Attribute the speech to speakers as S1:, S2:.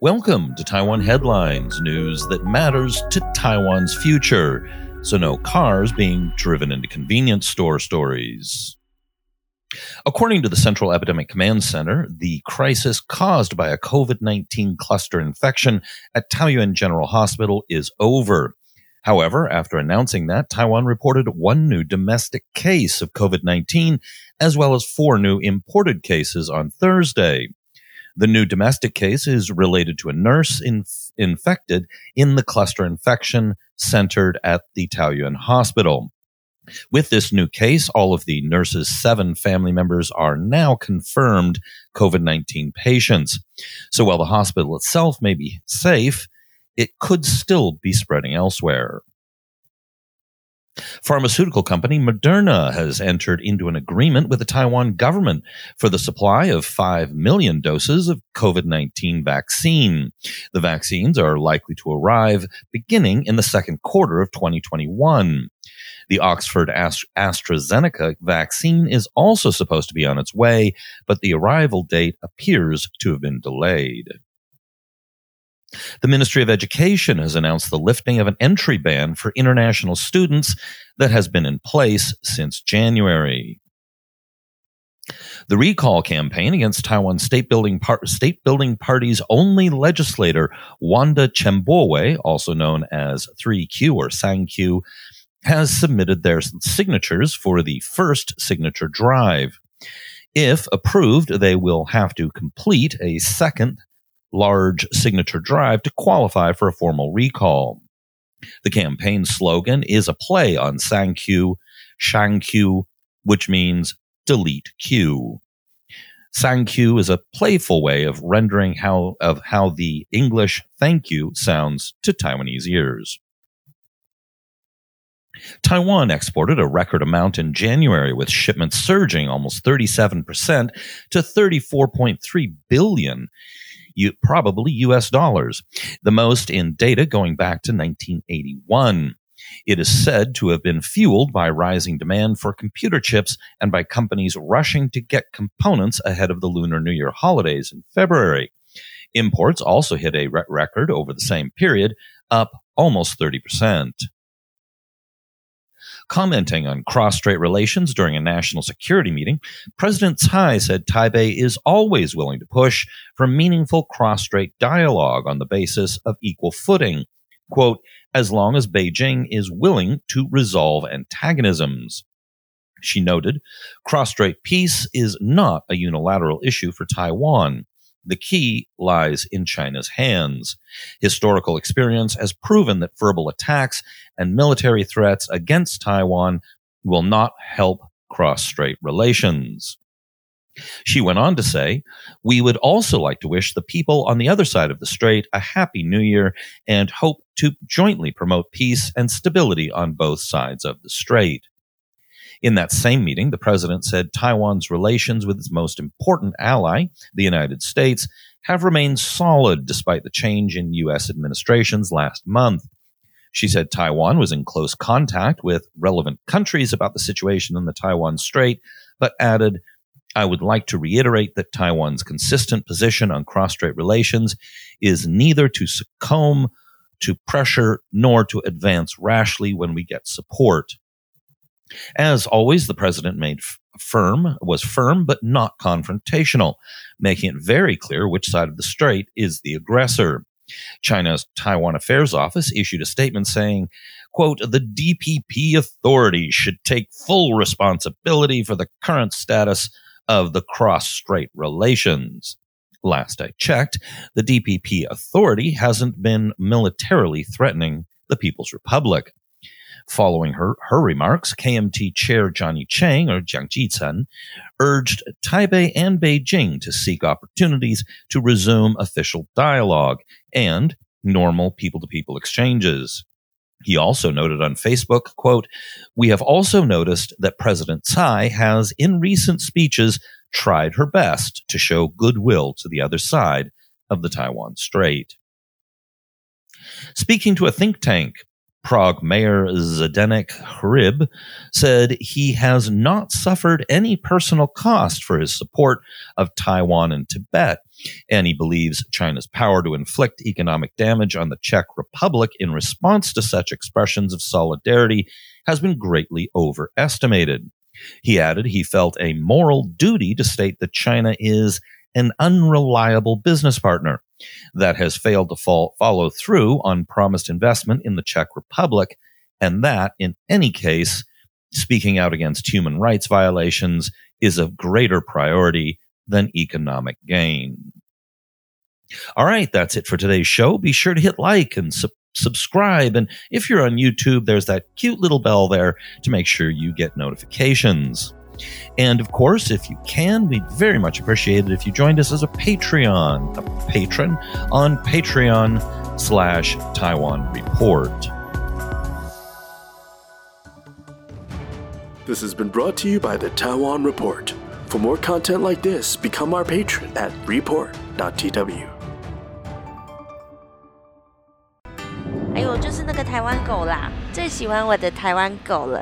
S1: Welcome to Taiwan Headlines, news that matters to Taiwan's future. So, no cars being driven into convenience store stories. According to the Central Epidemic Command Center, the crisis caused by a COVID 19 cluster infection at Taoyuan General Hospital is over. However, after announcing that, Taiwan reported one new domestic case of COVID 19, as well as four new imported cases on Thursday. The new domestic case is related to a nurse inf- infected in the cluster infection centered at the Taoyuan Hospital. With this new case, all of the nurse's seven family members are now confirmed COVID 19 patients. So while the hospital itself may be safe, it could still be spreading elsewhere. Pharmaceutical company Moderna has entered into an agreement with the Taiwan government for the supply of 5 million doses of COVID 19 vaccine. The vaccines are likely to arrive beginning in the second quarter of 2021. The Oxford AstraZeneca vaccine is also supposed to be on its way, but the arrival date appears to have been delayed. The Ministry of Education has announced the lifting of an entry ban for international students that has been in place since January. The recall campaign against Taiwan state building, par- state building party's only legislator, Wanda Chembowe, also known as 3Q or Sang-Q, has submitted their signatures for the first signature drive. If approved, they will have to complete a second large signature drive to qualify for a formal recall. The campaign slogan is a play on Sang-Q, Shang-Q, which means delete Q. Sang-Q is a playful way of rendering how of how the English thank you sounds to Taiwanese ears. Taiwan exported a record amount in January with shipments surging almost 37% to 34.3 billion probably US dollars, the most in data going back to 1981. It is said to have been fueled by rising demand for computer chips and by companies rushing to get components ahead of the Lunar New Year holidays in February. Imports also hit a record over the same period, up almost 30%. Commenting on cross strait relations during a national security meeting, President Tsai said Taipei is always willing to push for meaningful cross strait dialogue on the basis of equal footing. Quote, as long as Beijing is willing to resolve antagonisms. She noted, cross strait peace is not a unilateral issue for Taiwan. The key lies in China's hands. Historical experience has proven that verbal attacks and military threats against Taiwan will not help cross strait relations. She went on to say, We would also like to wish the people on the other side of the strait a happy new year and hope to jointly promote peace and stability on both sides of the strait. In that same meeting, the president said Taiwan's relations with its most important ally, the United States, have remained solid despite the change in U.S. administrations last month. She said Taiwan was in close contact with relevant countries about the situation in the Taiwan Strait, but added, I would like to reiterate that Taiwan's consistent position on cross strait relations is neither to succumb to pressure nor to advance rashly when we get support. As always, the president made firm, was firm, but not confrontational, making it very clear which side of the strait is the aggressor. China's Taiwan Affairs Office issued a statement saying, quote, the DPP authorities should take full responsibility for the current status of the cross-strait relations. Last I checked, the DPP authority hasn't been militarily threatening the People's Republic. Following her, her remarks, KMT Chair Johnny Chiang, or Jiang Jitsun, urged Taipei and Beijing to seek opportunities to resume official dialogue and normal people to people exchanges. He also noted on Facebook, quote, We have also noticed that President Tsai has, in recent speeches, tried her best to show goodwill to the other side of the Taiwan Strait. Speaking to a think tank, Prague Mayor Zdenek Hrib said he has not suffered any personal cost for his support of Taiwan and Tibet, and he believes China's power to inflict economic damage on the Czech Republic in response to such expressions of solidarity has been greatly overestimated. He added he felt a moral duty to state that China is an unreliable business partner that has failed to fall, follow through on promised investment in the Czech Republic, and that, in any case, speaking out against human rights violations is of greater priority than economic gain. All right, that's it for today's show. Be sure to hit like and su- subscribe. And if you're on YouTube, there's that cute little bell there to make sure you get notifications. And of course, if you can, we'd very much appreciate it if you joined us as a Patreon, a patron on Patreon slash Taiwan Report.
S2: This has been brought to you by the Taiwan Report. For more content like this, become our patron at report.tw.
S3: 哎呦，就是那个台湾狗啦，最喜欢我的台湾狗了。